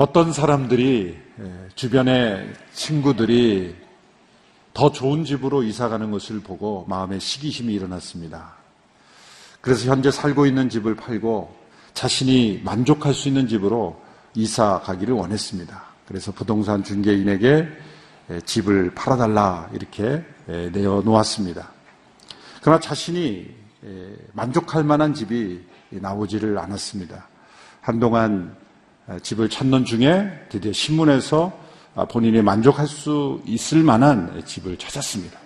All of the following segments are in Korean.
어떤 사람들이 주변의 친구들이 더 좋은 집으로 이사 가는 것을 보고 마음에 시기심이 일어났습니다. 그래서 현재 살고 있는 집을 팔고 자신이 만족할 수 있는 집으로 이사 가기를 원했습니다. 그래서 부동산 중개인에게 집을 팔아달라 이렇게 내어 놓았습니다. 그러나 자신이 만족할 만한 집이 나오지를 않았습니다. 한동안 집을 찾는 중에 드디어 신문에서 본인이 만족할 수 있을 만한 집을 찾았습니다.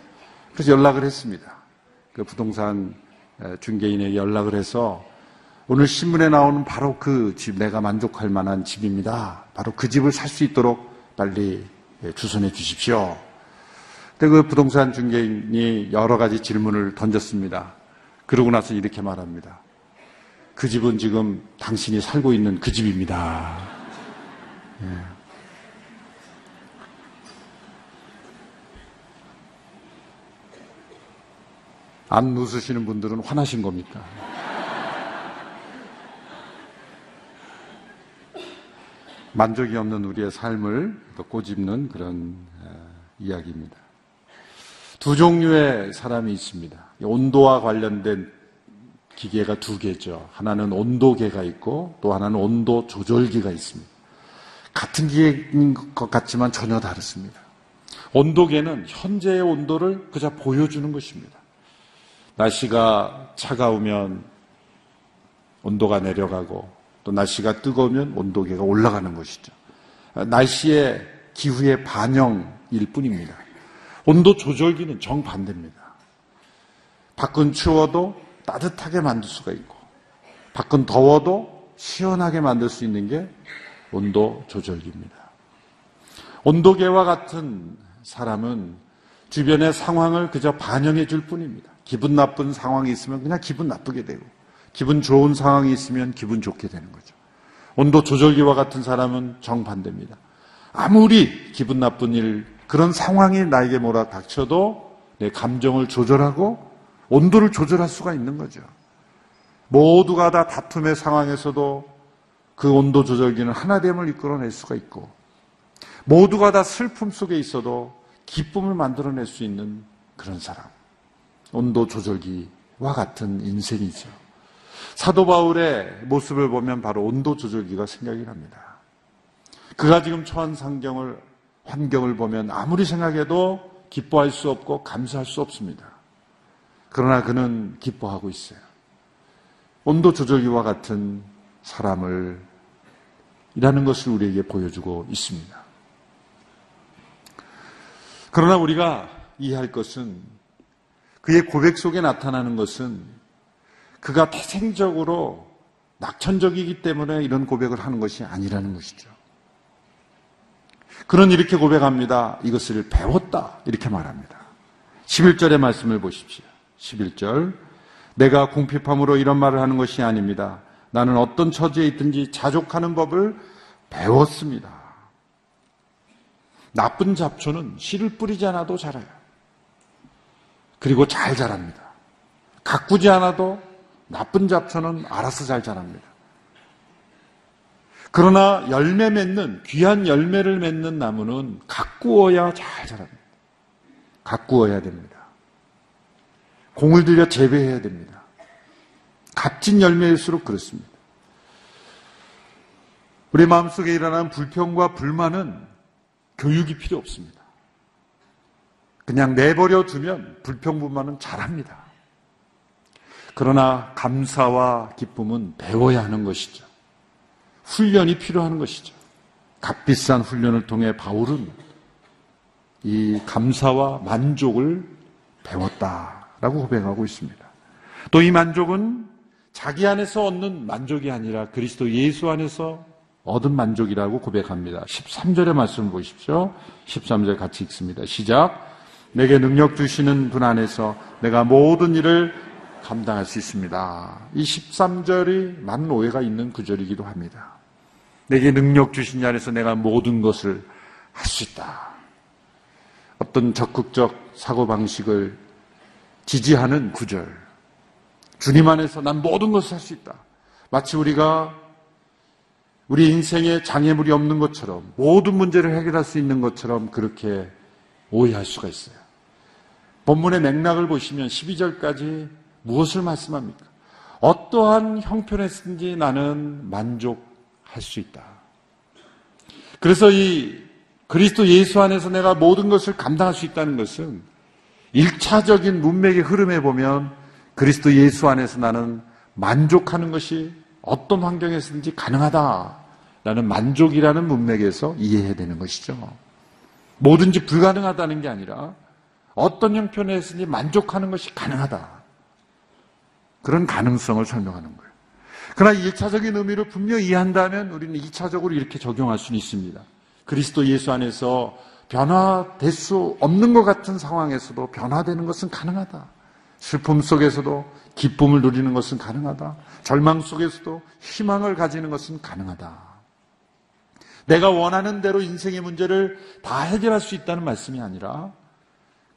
그래서 연락을 했습니다. 그 부동산 중개인에게 연락을 해서 오늘 신문에 나오는 바로 그 집, 내가 만족할 만한 집입니다. 바로 그 집을 살 수 있도록 빨리 주선해 주십시오. 그 부동산 중개인이 여러 가지 질문을 던졌습니다. 그러고 나서 이렇게 말합니다. 그 집은 지금 당신이 살고 있는 그 집입니다. 예. 안 웃으시는 분들은 화나신 겁니까? 만족이 없는 우리의 삶을 꼬집는 그런 이야기입니다. 두 종류의 사람이 있습니다. 온도와 관련된 기계가 두 개죠. 하나는 온도계가 있고 또 하나는 온도 조절기가 있습니다. 같은 기계인 것 같지만 전혀 다릅니다. 온도계는 현재의 온도를 그저 보여주는 것입니다. 날씨가 차가우면 온도가 내려가고 또 날씨가 뜨거우면 온도계가 올라가는 것이죠. 날씨의 기후의 반영일 뿐입니다. 온도 조절기는 정반대입니다. 밖은 추워도 따뜻하게 만들 수가 있고, 밖은 더워도 시원하게 만들 수 있는 게 온도 조절기입니다. 온도계와 같은 사람은 주변의 상황을 그저 반영해 줄 뿐입니다. 기분 나쁜 상황이 있으면 그냥 기분 나쁘게 되고 기분 좋은 상황이 있으면 기분 좋게 되는 거죠. 온도 조절기와 같은 사람은 정반대입니다. 아무리 기분 나쁜 일, 그런 상황이 나에게 몰아 닥쳐도 내 감정을 조절하고 온도를 조절할 수가 있는 거죠. 모두가 다 다툼의 상황에서도 그 온도 조절기는 하나됨을 이끌어낼 수가 있고 모두가 다 슬픔 속에 있어도 기쁨을 만들어낼 수 있는 그런 사람. 온도 조절기와 같은 인생이죠. 사도 바울의 모습을 보면 바로 온도 조절기가 생각이 납니다. 그가 지금 처한 상경을, 환경을 보면 아무리 생각해도 기뻐할 수 없고 감사할 수 없습니다. 그러나 그는 기뻐하고 있어요. 온도 조절기와 같은 사람을 이라는 것을 우리에게 보여주고 있습니다. 그러나 우리가 이해할 것은 그의 고백 속에 나타나는 것은 그가 태생적으로 낙천적이기 때문에 이런 고백을 하는 것이 아니라는 것이죠. 그는 이렇게 고백합니다. 이것을 배웠다. 이렇게 말합니다. 11절의 말씀을 보십시오. 11절. 내가 궁핍함으로 이런 말을 하는 것이 아닙니다. 나는 어떤 처지에 있든지 자족하는 법을 배웠습니다. 나쁜 잡초는 씨를 뿌리지 않아도 자라요. 그리고 잘 자랍니다. 가꾸지 않아도 나쁜 잡초는 알아서 잘 자랍니다. 그러나 열매 맺는 귀한 열매를 맺는 나무는 가꾸어야 잘 자랍니다. 가꾸어야 됩니다. 공을 들여 재배해야 됩니다. 값진 열매일수록 그렇습니다. 우리 마음속에 일어난 불평과 불만은 교육이 필요 없습니다. 그냥 내버려 두면 불평불만은 잘합니다. 그러나 감사와 기쁨은 배워야 하는 것이죠. 훈련이 필요한 것이죠. 값비싼 훈련을 통해 바울은 이 감사와 만족을 배웠다 라고 고백하고 있습니다. 또 이 만족은 자기 안에서 얻는 만족이 아니라 그리스도 예수 안에서 얻은 만족이라고 고백합니다. 13절의 말씀을 보십시오. 13절 같이 읽습니다. 시작. 내게 능력 주시는 분 안에서 내가 모든 일을 감당할 수 있습니다. 이 13절이 많은 오해가 있는 구절이기도 합니다. 내게 능력 주신 이 안에서 내가 모든 것을 할 수 있다. 어떤 적극적 사고방식을 지지하는 구절. 주님 안에서 난 모든 것을 할 수 있다. 마치 우리가 우리 인생에 장애물이 없는 것처럼 모든 문제를 해결할 수 있는 것처럼 그렇게 오해할 수가 있어요. 본문의 맥락을 보시면 12절까지 무엇을 말씀합니까? 어떠한 형편에서든지 나는 만족할 수 있다. 그래서 이 그리스도 예수 안에서 내가 모든 것을 감당할 수 있다는 것은 1차적인 문맥의 흐름에 보면 그리스도 예수 안에서 나는 만족하는 것이 어떤 환경에서든지 가능하다라는 만족이라는 문맥에서 이해해야 되는 것이죠. 뭐든지 불가능하다는 게 아니라 어떤 형편에서든지 만족하는 것이 가능하다. 그런 가능성을 설명하는 거예요. 그러나 1차적인 의미를 분명히 이해한다면 우리는 2차적으로 이렇게 적용할 수는 있습니다. 그리스도 예수 안에서 변화될 수 없는 것 같은 상황에서도 변화되는 것은 가능하다. 슬픔 속에서도 기쁨을 누리는 것은 가능하다. 절망 속에서도 희망을 가지는 것은 가능하다. 내가 원하는 대로 인생의 문제를 다 해결할 수 있다는 말씀이 아니라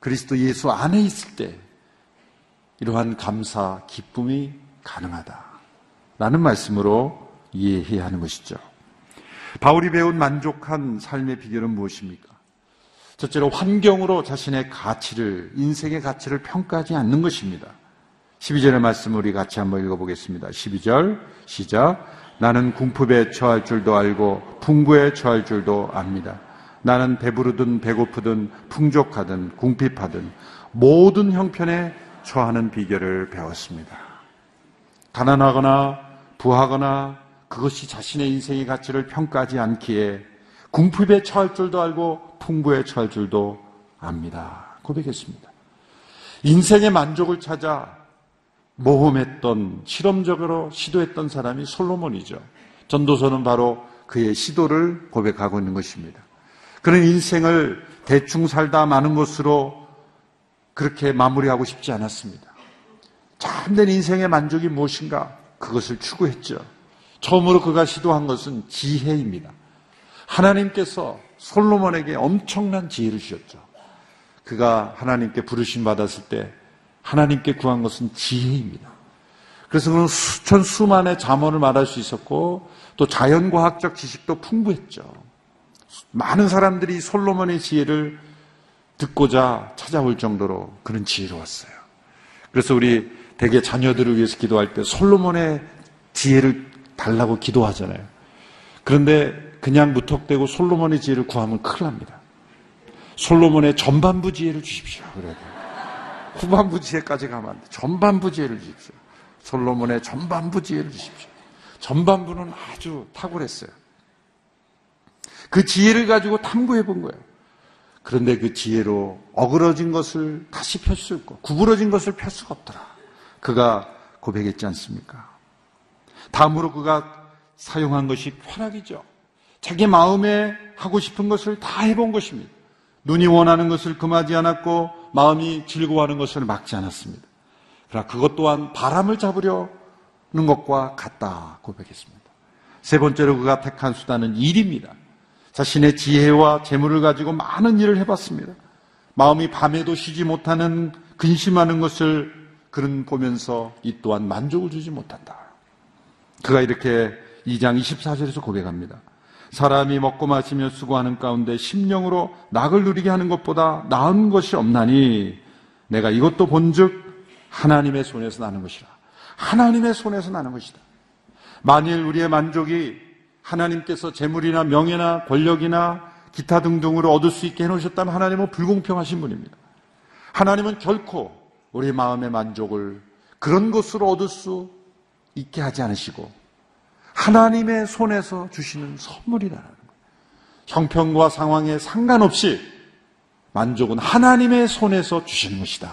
그리스도 예수 안에 있을 때 이러한 감사, 기쁨이 가능하다. 라는 말씀으로 이해해야 하는 것이죠. 바울이 배운 만족한 삶의 비결은 무엇입니까? 첫째로 환경으로 자신의 가치를, 인생의 가치를 평가하지 않는 것입니다. 12절의 말씀을 우리 같이 한번 읽어보겠습니다. 12절, 시작. 나는 궁핍에 처할 줄도 알고 풍부에 처할 줄도 압니다. 나는 배부르든 배고프든 풍족하든 궁핍하든 모든 형편에 처하는 비결을 배웠습니다. 가난하거나 부하거나 그것이 자신의 인생의 가치를 평가하지 않기에 궁핍에 처할 줄도 알고 풍부에 처할 줄도 압니다. 고백했습니다. 인생의 만족을 찾아 모험했던 실험적으로 시도했던 사람이 솔로몬이죠. 전도서는 바로 그의 시도를 고백하고 있는 것입니다. 그런 인생을 대충 살다 마는 것으로 그렇게 마무리하고 싶지 않았습니다. 참된 인생의 만족이 무엇인가? 그것을 추구했죠. 처음으로 그가 시도한 것은 지혜입니다. 하나님께서 솔로몬에게 엄청난 지혜를 주셨죠. 그가 하나님께 부르심 받았을 때 하나님께 구한 것은 지혜입니다. 그래서 그는 수천 수만의 자문을 말할 수 있었고 또 자연과학적 지식도 풍부했죠. 많은 사람들이 솔로몬의 지혜를 듣고자 찾아올 정도로 그런 지혜로웠어요. 그래서 우리 대개 자녀들을 위해서 기도할 때 솔로몬의 지혜를 달라고 기도하잖아요. 그런데 그냥 무턱대고 솔로몬의 지혜를 구하면 큰일 납니다. 솔로몬의 전반부 지혜를 주십시오. 그래도 후반부 지혜까지 가면 안 돼. 전반부 지혜를 주십시오. 솔로몬의 전반부 지혜를 주십시오. 전반부는 아주 탁월했어요. 그 지혜를 가지고 탐구해 본 거예요. 그런데 그 지혜로 어그러진 것을 다시 펼 수 있고 구부러진 것을 펼 수가 없더라. 그가 고백했지 않습니까? 다음으로 그가 사용한 것이 쾌락이죠. 자기 마음에 하고 싶은 것을 다 해본 것입니다. 눈이 원하는 것을 금하지 않았고 마음이 즐거워하는 것을 막지 않았습니다. 그러나 그것 또한 바람을 잡으려는 것과 같다 고백했습니다. 세 번째로 그가 택한 수단은 일입니다. 자신의 지혜와 재물을 가지고 많은 일을 해봤습니다. 마음이 밤에도 쉬지 못하는 근심하는 것을 그런 보면서 이 또한 만족을 주지 못한다. 그가 이렇게 2장 24절에서 고백합니다. 사람이 먹고 마시며 수고하는 가운데 심령으로 낙을 누리게 하는 것보다 나은 것이 없나니 내가 이것도 본즉 하나님의 손에서 나는 것이라. 하나님의 손에서 나는 것이다. 만일 우리의 만족이 하나님께서 재물이나 명예나 권력이나 기타 등등으로 얻을 수 있게 해놓으셨다면 하나님은 불공평하신 분입니다. 하나님은 결코 우리 마음의 만족을 그런 것으로 얻을 수 있게 하지 않으시고 하나님의 손에서 주시는 선물이라는 거예요. 형편과 상황에 상관없이 만족은 하나님의 손에서 주시는 것이다.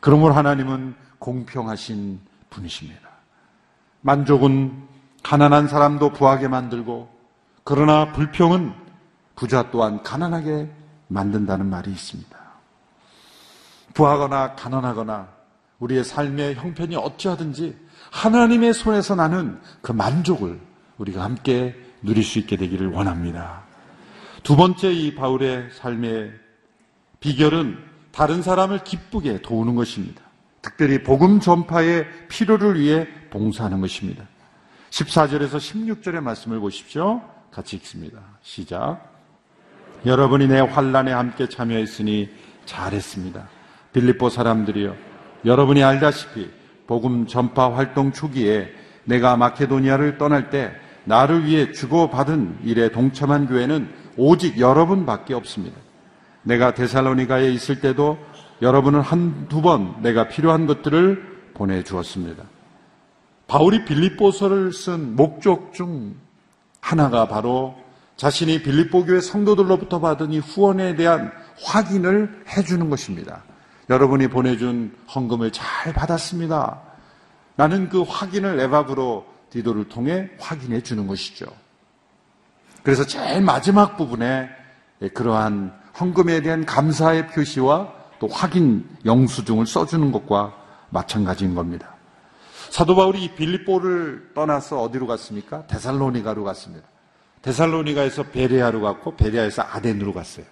그러므로 하나님은 공평하신 분이십니다. 만족은 가난한 사람도 부하게 만들고 그러나 불평은 부자 또한 가난하게 만든다는 말이 있습니다. 부하거나 가난하거나 우리의 삶의 형편이 어찌하든지 하나님의 손에서 나는 그 만족을 우리가 함께 누릴 수 있게 되기를 원합니다. 두 번째 이 바울의 삶의 비결은 다른 사람을 기쁘게 도우는 것입니다. 특별히 복음 전파의 필요를 위해 봉사하는 것입니다. 14절에서 16절의 말씀을 보십시오. 같이 읽습니다. 시작. 여러분이 내 환란에 함께 참여했으니 잘했습니다. 빌립보 사람들이여 여러분이 알다시피 복음 전파 활동 초기에 내가 마케도니아를 떠날 때 나를 위해 주고받은 일에 동참한 교회는 오직 여러분밖에 없습니다. 내가 데살로니가에 있을 때도 여러분은 한두 번 내가 필요한 것들을 보내주었습니다. 바울이 빌립보서를 쓴 목적 중 하나가 바로 자신이 빌립보 교회 성도들로부터 받은 이 후원에 대한 확인을 해주는 것입니다. 여러분이 보내준 헌금을 잘 받았습니다. 나는 그 확인을 에바브로 디도를 통해 확인해 주는 것이죠. 그래서 제일 마지막 부분에 그러한 헌금에 대한 감사의 표시와 또 확인 영수증을 써주는 것과 마찬가지인 겁니다. 사도 바울이 빌립보를 떠나서 어디로 갔습니까? 데살로니가로 갔습니다. 데살로니가에서 베레아로 갔고 베레아에서 아덴으로 갔어요.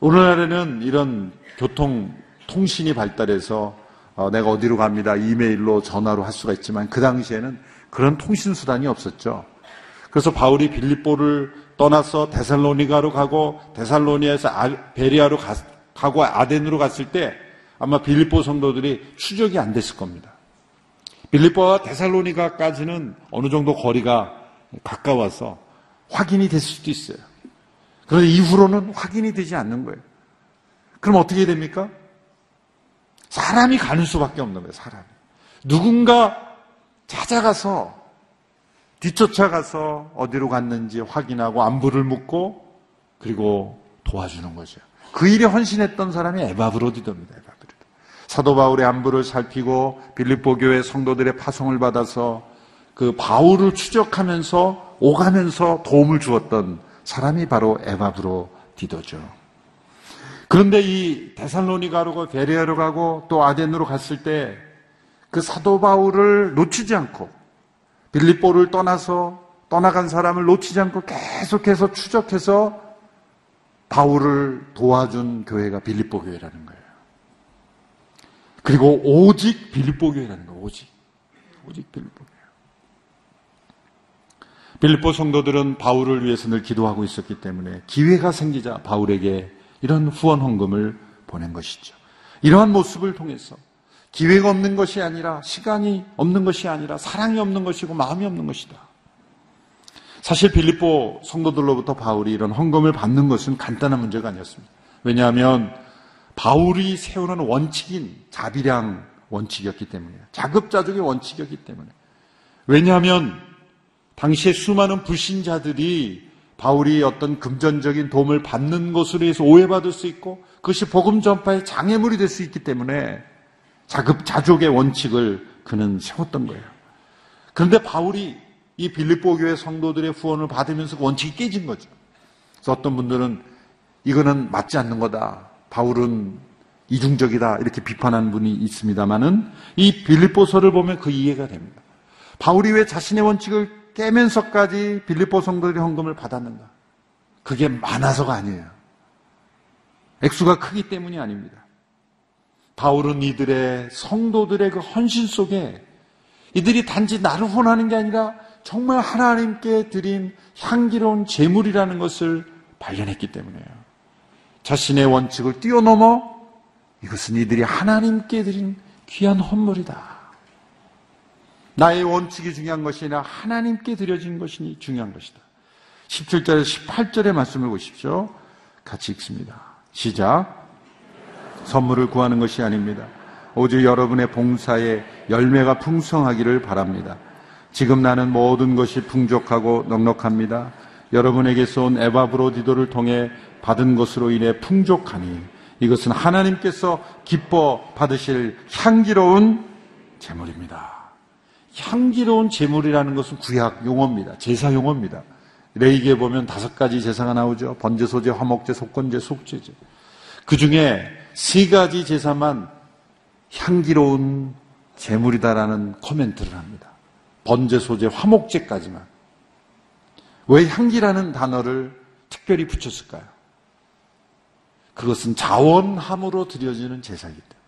오늘날에는 이런 교통 통신이 발달해서 어, 내가 어디로 갑니다. 이메일로 전화로 할 수가 있지만 그 당시에는 그런 통신 수단이 없었죠. 그래서 바울이 빌립보를 떠나서 데살로니가로 가고 데살로니아에서 아, 베리아로 가, 가고 아덴으로 갔을 때 아마 빌립보 성도들이 추적이 안 됐을 겁니다. 빌립보와 데살로니가까지는 어느 정도 거리가 가까워서 확인이 됐을 수도 있어요. 그런데 이후로는 확인이 되지 않는 거예요. 그럼 어떻게 됩니까? 사람이 가는 수밖에 없는 거예요, 사람이. 누군가 찾아가서 뒤쫓아가서 어디로 갔는지 확인하고 안부를 묻고 그리고 도와주는 거죠. 그 일에 헌신했던 사람이 에바브로디도입니다. 에바브로디. 사도 바울의 안부를 살피고 빌립보 교회 성도들의 파송을 받아서 그 바울을 추적하면서 오가면서 도움을 주었던 사람이 바로 에바브로디도죠. 그런데 이 데살로니가로 고 베레아로 가고 또 아덴으로 갔을 때 그 사도 바울을 놓치지 않고 빌립보를 떠나서 떠나간 사람을 놓치지 않고 계속해서 추적해서 바울을 도와준 교회가 빌립보 교회라는 거예요. 그리고 오직 빌립보 교회라는 거예요. 오직. 오직 빌립보 교회. 빌립보 성도들은 바울을 위해서 늘 기도하고 있었기 때문에 기회가 생기자 바울에게 이런 후원 헌금을 보낸 것이죠. 이러한 모습을 통해서 기회가 없는 것이 아니라 시간이 없는 것이 아니라 사랑이 없는 것이고 마음이 없는 것이다. 사실 빌립보 성도들로부터 바울이 이런 헌금을 받는 것은 간단한 문제가 아니었습니다. 왜냐하면 바울이 세우는 원칙인 자비량 원칙이었기 때문에 자급자족의 원칙이었기 때문에 왜냐하면 당시에 수많은 불신자들이 바울이 어떤 금전적인 도움을 받는 것으로 해서 오해받을 수 있고 그것이 복음 전파의 장애물이 될 수 있기 때문에 자급자족의 원칙을 그는 세웠던 거예요. 그런데 바울이 이 빌립보 교회 성도들의 후원을 받으면서 그 원칙이 깨진 거죠. 그래서 어떤 분들은 이거는 맞지 않는 거다. 바울은 이중적이다. 이렇게 비판하는 분이 있습니다만은 이 빌립보서를 보면 그 이해가 됩니다. 바울이 왜 자신의 원칙을 깨면서까지 빌립보 성도들의 헌금을 받았는가? 그게 많아서가 아니에요. 액수가 크기 때문이 아닙니다. 바울은 이들의 성도들의 그 헌신 속에 이들이 단지 나를 혼하는 게 아니라 정말 하나님께 드린 향기로운 재물이라는 것을 발견했기 때문에요. 자신의 원칙을 뛰어넘어 이것은 이들이 하나님께 드린 귀한 헌물이다. 나의 원칙이 중요한 것이 아니라 하나님께 드려진 것이 중요한 것이다. 17절에서 18절의 말씀을 보십시오. 같이 읽습니다. 시작. 선물을 구하는 것이 아닙니다. 오직 여러분의 봉사에 열매가 풍성하기를 바랍니다. 지금 나는 모든 것이 풍족하고 넉넉합니다. 여러분에게서 온 에바브로디도를 통해 받은 것으로 인해 풍족하니 이것은 하나님께서 기뻐 받으실 향기로운 재물입니다. 향기로운 재물이라는 것은 구약 용어입니다. 제사 용어입니다. 레이기에 보면 다섯 가지 제사가 나오죠. 번제, 소제, 화목제, 속건제, 속죄제. 그 중에 세 가지 제사만 향기로운 제물이다라는 코멘트를 합니다. 번제, 소제, 화목제까지만. 왜 향기라는 단어를 특별히 붙였을까요? 그것은 자원함으로 드려지는 제사이기 때문에.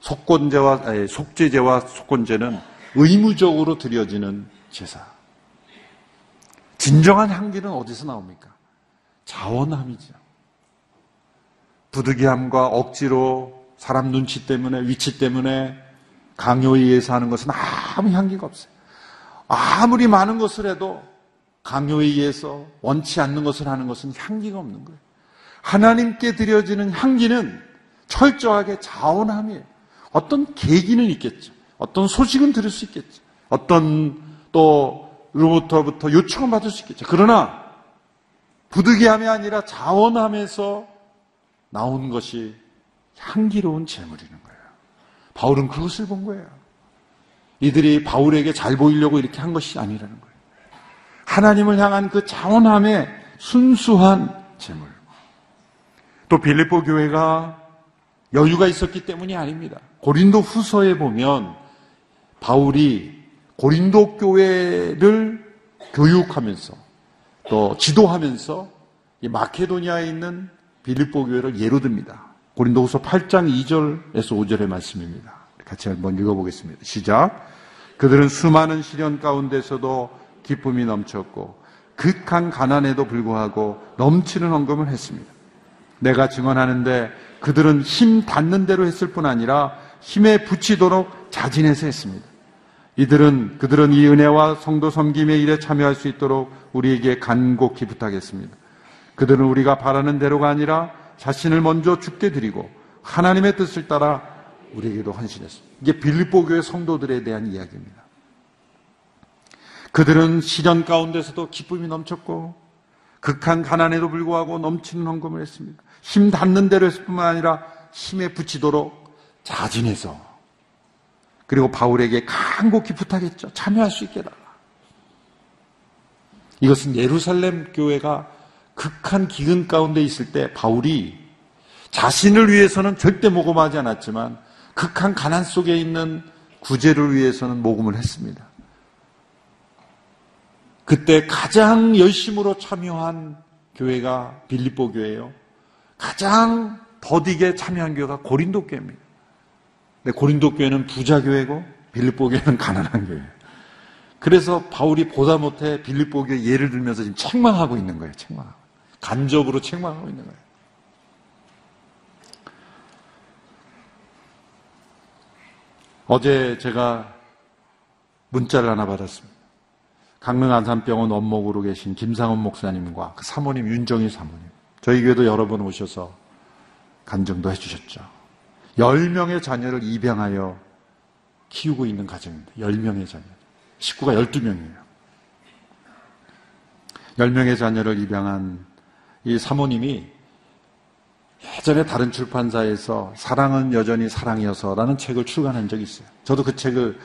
속건제와, 속죄제와 속건제는 의무적으로 드려지는 제사. 진정한 향기는 어디서 나옵니까? 자원함이죠. 부득이함과 억지로 사람 눈치 때문에 위치 때문에 강요에 의해서 하는 것은 아무 향기가 없어요. 아무리 많은 것을 해도 강요에 의해서 원치 않는 것을 하는 것은 향기가 없는 거예요. 하나님께 드려지는 향기는 철저하게 자원함이에요. 어떤 계기는 있겠죠. 어떤 소식은 들을 수 있겠죠. 어떤 또 로부터부터 요청을 받을 수 있겠죠. 그러나 부득이함이 아니라 자원함에서 나온 것이 향기로운 재물이는 거예요. 바울은 그것을 본 거예요. 이들이 바울에게 잘 보이려고 이렇게 한 것이 아니라는 거예요. 하나님을 향한 그 자원함의 순수한 재물. 또 빌립보 교회가 여유가 있었기 때문이 아닙니다. 고린도 후서에 보면 바울이 고린도 교회를 교육하면서 또 지도하면서 이 마케도니아에 있는 빌립보 교회를 예로 듭니다. 고린도후서 8장 2절에서 5절의 말씀입니다. 같이 한번 읽어보겠습니다. 시작. 그들은 수많은 시련 가운데서도 기쁨이 넘쳤고 극한 가난에도 불구하고 넘치는 헌금을 했습니다. 내가 증언하는데 그들은 힘 닿는 대로 했을 뿐 아니라 힘에 붙이도록 자진해서 했습니다. 이들은 그들은 이 은혜와 성도 섬김의 일에 참여할 수 있도록 우리에게 간곡히 부탁했습니다. 그들은 우리가 바라는 대로가 아니라 자신을 먼저 죽게 드리고 하나님의 뜻을 따라 우리에게도 헌신했습니다. 이게 빌립보 교회 성도들에 대한 이야기입니다. 그들은 시련 가운데서도 기쁨이 넘쳤고 극한 가난에도 불구하고 넘치는 헌금을 했습니다. 힘 닿는 대로 했을 뿐만 아니라 힘에 붙이도록 자진해서 그리고 바울에게 간곡히 부탁했죠. 참여할 수 있게 해달라. 이것은 예루살렘 교회가 극한 기근 가운데 있을 때 바울이 자신을 위해서는 절대 모금하지 않았지만 극한 가난 속에 있는 구제를 위해서는 모금을 했습니다. 그때 가장 열심으로 참여한 교회가 빌립보 교회예요. 가장 더디게 참여한 교회가 고린도 교회입니다. 근데 고린도 교회는 부자 교회고 빌립보 교회는 가난한 교회예요. 그래서 바울이 보다 못해 빌립보 교회 예를 들면서 지금 책망하고 있는 거예요. 책망하고. 간접으로 책망하고 있는 거예요. 어제 제가 문자를 하나 받았습니다. 강릉 안산병원 원목으로 계신 김상원 목사님과 그 사모님 윤정희 사모님. 저희 교회도 여러 번 오셔서 간증도 해주셨죠. 10명의 자녀를 입양하여 키우고 있는 가정입니다. 10명의 자녀. 식구가 12명이에요. 10명의 자녀를 입양한 이 사모님이 예전에 다른 출판사에서 사랑은 여전히 사랑이어서라는 책을 출간한 적이 있어요. 저도 그 책을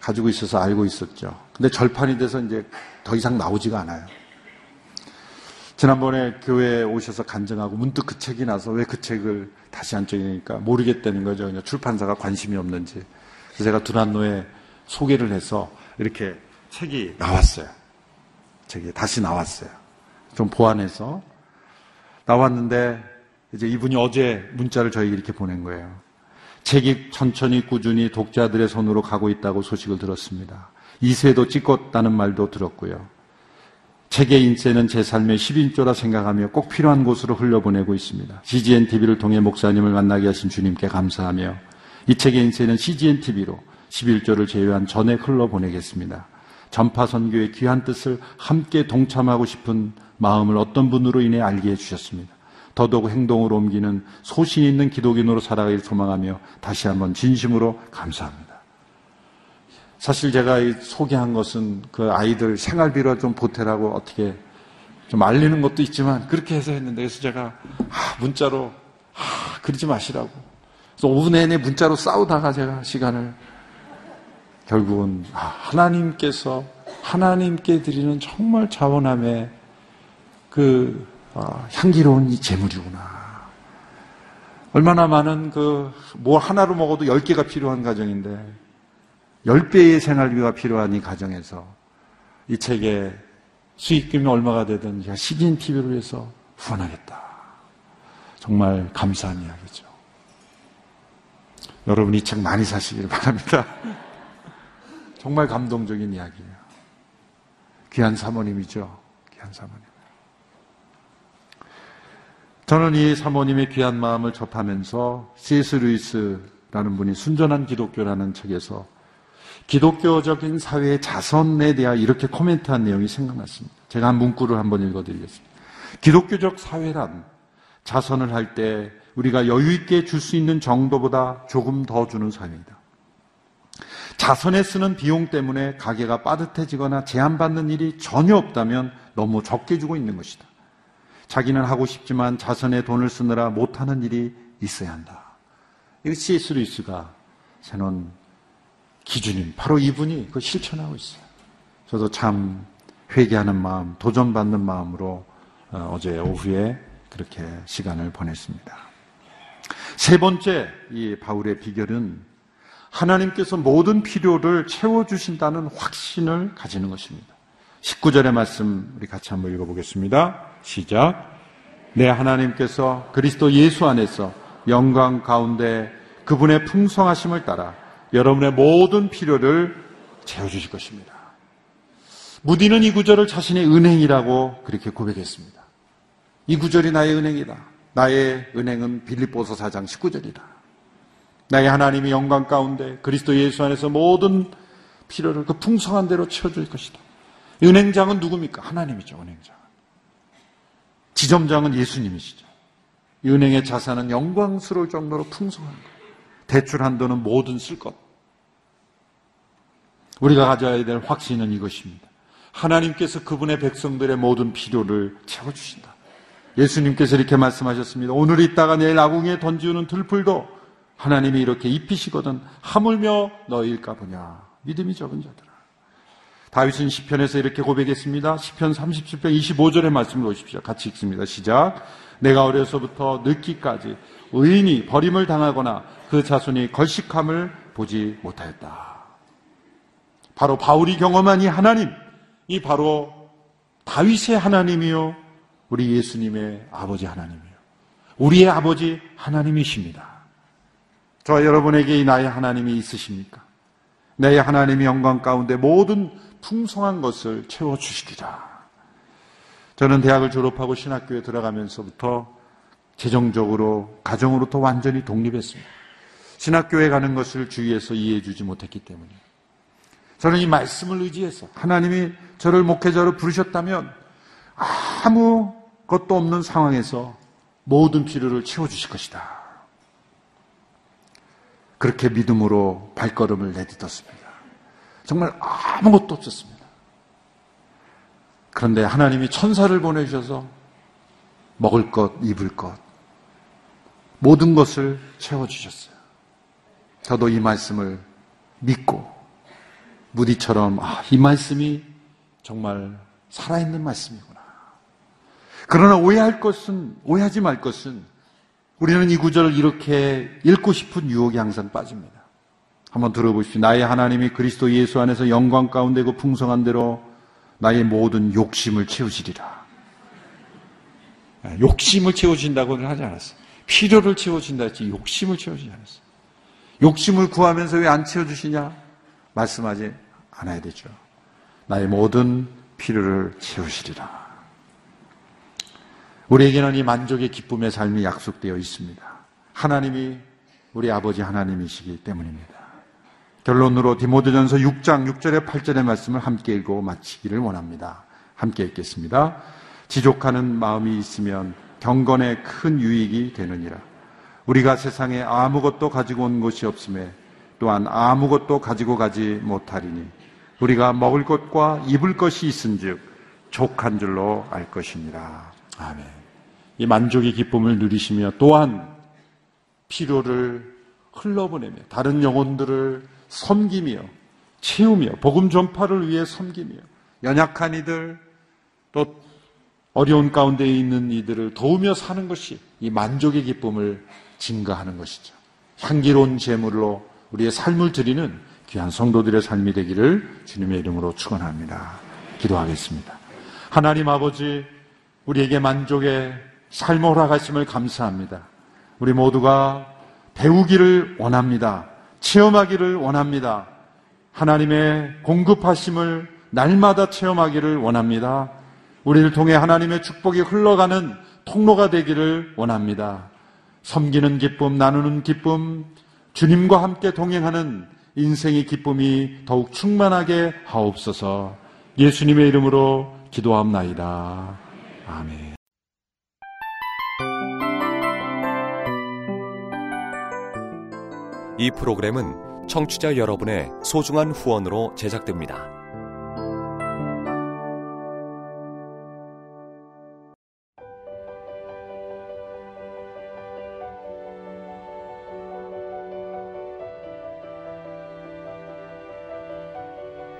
가지고 있어서 알고 있었죠. 근데 절판이 돼서 이제 더 이상 나오지가 않아요. 지난번에 교회에 오셔서 간증하고 문득 그 책이 나서 왜 그 책을 다시 안 적으니까 모르겠다는 거죠. 그냥 출판사가 관심이 없는지. 그래서 제가 두란노에 소개를 해서 이렇게 책이 나왔어요. 책이 다시 나왔어요. 좀 보완해서 나왔는데 이제 이분이 어제 문자를 저에게 이렇게 보낸 거예요. 책이 천천히 꾸준히 독자들의 손으로 가고 있다고 소식을 들었습니다. 이세도 찍었다는 말도 들었고요. 책의 인쇄는 제 삶의 10인조라 생각하며 꼭 필요한 곳으로 흘려보내고 있습니다. CGN TV를 통해 목사님을 만나게 하신 주님께 감사하며 이 책의 인쇄는 CGN TV로 11조를 제외한 전액 흘러보내겠습니다. 전파 선교의 귀한 뜻을 함께 동참하고 싶은 마음을 어떤 분으로 인해 알게 해주셨습니다. 더더욱 행동으로 옮기는 소신 있는 기독인으로 살아가길 소망하며 다시 한번 진심으로 감사합니다. 사실 제가 소개한 것은 그 아이들 생활비로 좀 보태라고 어떻게 좀 알리는 것도 있지만 그렇게 해서 했는데 그래서 제가 아, 문자로 아, 그러지 마시라고. 그래서 오후 내내 문자로 싸우다가 제가 시간을 결국은 아, 하나님께서 하나님께 드리는 정말 자원함의 그 어, 향기로운 이 재물이구나. 얼마나 많은 그 뭐 하나로 먹어도 열 개가 필요한 가정인데 열 배의 생활비가 필요한 이 가정에서 이 책의 수익금이 얼마가 되든 제가 CGN TV를 위해서 후원하겠다. 정말 감사한 이야기죠. 여러분 이 책 많이 사시길 바랍니다. 정말 감동적인 이야기예요. 귀한 사모님이죠. 귀한 사모님. 저는 이 사모님의 귀한 마음을 접하면서 C.S. 루이스라는 분이 순전한 기독교라는 책에서 기독교적인 사회의 자선에 대하 이렇게 코멘트한 내용이 생각났습니다. 제가 한 문구를 한번 읽어드리겠습니다. 기독교적 사회란 자선을 할 때 우리가 여유 있게 줄 수 있는 정도보다 조금 더 주는 사회이다. 자선에 쓰는 비용 때문에 가게가 빠듯해지거나 제한받는 일이 전혀 없다면 너무 적게 주고 있는 것이다. 자기는 하고 싶지만 자선에 돈을 쓰느라 못하는 일이 있어야 한다. 이거 C.S. 루이스가 세놓은 기준인 바로 이분이 그 실천하고 있어요. 저도 참 회개하는 마음, 도전받는 마음으로 어, 어제 오후에 그렇게 시간을 보냈습니다. 세 번째 이 바울의 비결은 하나님께서 모든 필요를 채워주신다는 확신을 가지는 것입니다. 19절의 말씀 우리 같이 한번 읽어보겠습니다. 시작. 내 하나님께서 그리스도 예수 안에서 영광 가운데 그분의 풍성하심을 따라 여러분의 모든 필요를 채워주실 것입니다. 무디는 이 구절을 자신의 은행이라고 그렇게 고백했습니다. 이 구절이 나의 은행이다. 나의 은행은 빌립보서 4장 19절이다. 나의 하나님이 영광 가운데 그리스도 예수 안에서 모든 필요를 그 풍성한 대로 채워줄 것이다. 은행장은 누굽니까? 하나님이죠, 은행장. 지점장은 예수님이시죠. 은행의 자산은 영광스러울 정도로 풍성한 것. 대출 한도는 모든 쓸 것. 우리가 가져야 될 확신은 이것입니다. 하나님께서 그분의 백성들의 모든 필요를 채워주신다. 예수님께서 이렇게 말씀하셨습니다. 오늘 있다가 내일 아궁이에 던지우는 들풀도 하나님이 이렇게 입히시거든 하물며 너일까 보냐. 믿음이 적은 자들아. 다윗은 시편에서 이렇게 고백했습니다. 시편 37편 25절의 말씀을 오십시오. 같이 읽습니다. 시작. 내가 어려서부터 늙기까지 의인이 버림을 당하거나 그 자손이 걸식함을 보지 못하였다. 바로 바울이 경험한 이 하나님, 이 바로 다윗의 하나님이요, 우리 예수님의 아버지 하나님이요. 우리의 아버지 하나님이십니다. 저 여러분에게 이 나의 하나님이 있으십니까? 내 하나님의 영광 가운데 모든 풍성한 것을 채워주시리라. 저는 대학을 졸업하고 신학교에 들어가면서부터 재정적으로, 가정으로부터 완전히 독립했습니다. 신학교에 가는 것을 주위에서 이해해 주지 못했기 때문에. 저는 이 말씀을 의지해서 하나님이 저를 목회자로 부르셨다면 아무 것도 없는 상황에서 모든 필요를 채워주실 것이다. 그렇게 믿음으로 발걸음을 내딛었습니다. 정말 아무것도 없었습니다. 그런데 하나님이 천사를 보내주셔서 먹을 것, 입을 것, 모든 것을 채워주셨어요. 저도 이 말씀을 믿고 무디처럼 아, 이 말씀이 정말 살아있는 말씀이구나. 그러나 오해할 것은 오해하지 말 것은 우리는 이 구절을 이렇게 읽고 싶은 유혹이 항상 빠집니다. 한번 들어보십시오. 나의 하나님이 그리스도 예수 안에서 영광 가운데 그 풍성한 대로 나의 모든 욕심을 채우시리라. 아, 욕심을 채워주신다고는 하지 않았어요. 필요를 채워준다 했지 욕심을 채워주지 않았어요. 욕심을 구하면서 왜 안 채워주시냐? 말씀하지 않아야 되죠. 나의 모든 필요를 채우시리라. 우리에게는 이 만족의 기쁨의 삶이 약속되어 있습니다. 하나님이 우리 아버지 하나님이시기 때문입니다. 결론으로 디모데전서 6장 6절에 8절의 말씀을 함께 읽고 마치기를 원합니다. 함께 읽겠습니다. 지족하는 마음이 있으면 경건에 큰 유익이 되느니라. 우리가 세상에 아무것도 가지고 온 것이 없음에 또한 아무것도 가지고 가지 못하리니 우리가 먹을 것과 입을 것이 있은즉 족한 줄로 알 것이니라. 아멘. 이 만족의 기쁨을 누리시며 또한 필요를 흘러보내며 다른 영혼들을 섬기며 채우며 복음 전파를 위해 섬기며 연약한 이들 또 어려운 가운데 있는 이들을 도우며 사는 것이 이 만족의 기쁨을 증가하는 것이죠. 향기로운 제물로 우리의 삶을 드리는 귀한 성도들의 삶이 되기를 주님의 이름으로 축원합니다. 기도하겠습니다. 하나님 아버지 우리에게 만족의 삶을 허락하심을 감사합니다. 우리 모두가 배우기를 원합니다. 체험하기를 원합니다. 하나님의 공급하심을 날마다 체험하기를 원합니다. 우리를 통해 하나님의 축복이 흘러가는 통로가 되기를 원합니다. 섬기는 기쁨, 나누는 기쁨, 주님과 함께 동행하는 인생의 기쁨이 더욱 충만하게 하옵소서 예수님의 이름으로 기도합나이다. 아멘. 이 프로그램은 청취자 여러분의 소중한 후원으로 제작됩니다.